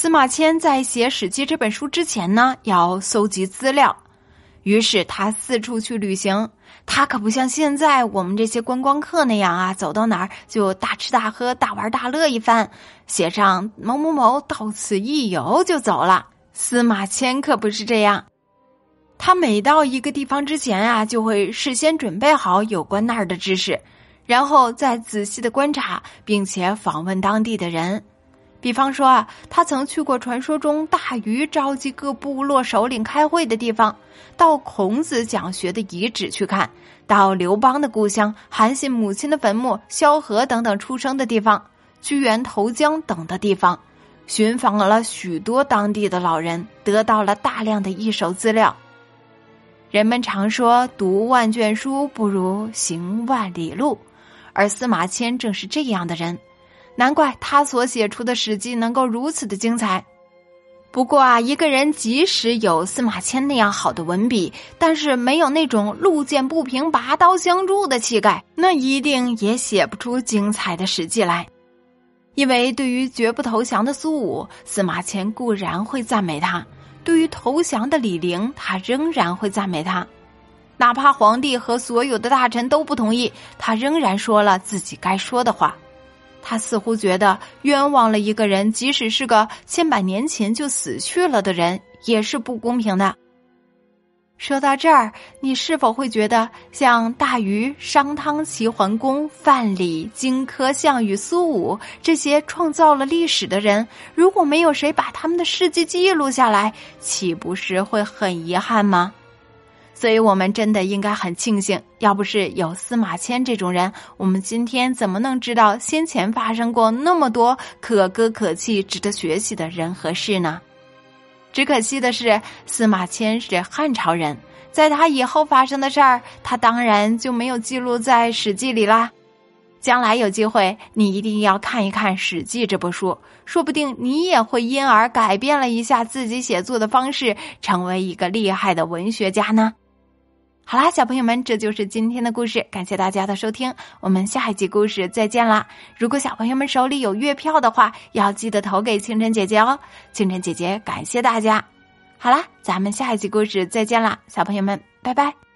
司马迁在写《史记》这本书之前呢，要搜集资料，于是他四处去旅行。他可不像现在我们这些观光客那样啊，走到哪儿就大吃大喝、大玩大乐一番，写上某某某到此一游就走了。司马迁可不是这样，他每到一个地方之前啊，就会事先准备好有关那儿的知识，然后再仔细的观察，并且访问当地的人。比方说啊，他曾去过传说中大禹召集各部落首领开会的地方，到孔子讲学的遗址去看，到刘邦的故乡、韩信母亲的坟墓、萧何等等出生的地方、屈原投江等的地方，寻访了许多当地的老人，得到了大量的一手资料。人们常说“读万卷书不如行万里路”，而司马迁正是这样的人。难怪他所写出的《史记》能够如此的精彩。不过啊，一个人即使有司马迁那样好的文笔，但是没有那种路见不平拔刀相助的气概，那一定也写不出精彩的《史记》来。因为对于绝不投降的苏武，司马迁固然会赞美他；对于投降的李陵，他仍然会赞美他。哪怕皇帝和所有的大臣都不同意，他仍然说了自己该说的话。他似乎觉得冤枉了一个人，即使是个千百年前就死去了的人，也是不公平的。说到这儿，你是否会觉得，像大禹、商汤、齐桓公、范蠡、荆轲、项羽、苏武这些创造了历史的人，如果没有谁把他们的事迹记录下来，岂不是会很遗憾吗？所以我们真的应该很庆幸，要不是有司马迁这种人，我们今天怎么能知道先前发生过那么多可歌可泣、值得学习的人和事呢？只可惜的是，司马迁是汉朝人，在他以后发生的事儿，他当然就没有记录在《史记》里啦。将来有机会，你一定要看一看《史记》这部书，说不定你也会因而改变了一下自己写作的方式，成为一个厉害的文学家呢。好啦，小朋友们，这就是今天的故事，感谢大家的收听，我们下一集故事再见啦！如果小朋友们手里有月票的话，要记得投给清晨姐姐哦，清晨姐姐感谢大家。好啦，咱们下一集故事再见啦，小朋友们，拜拜。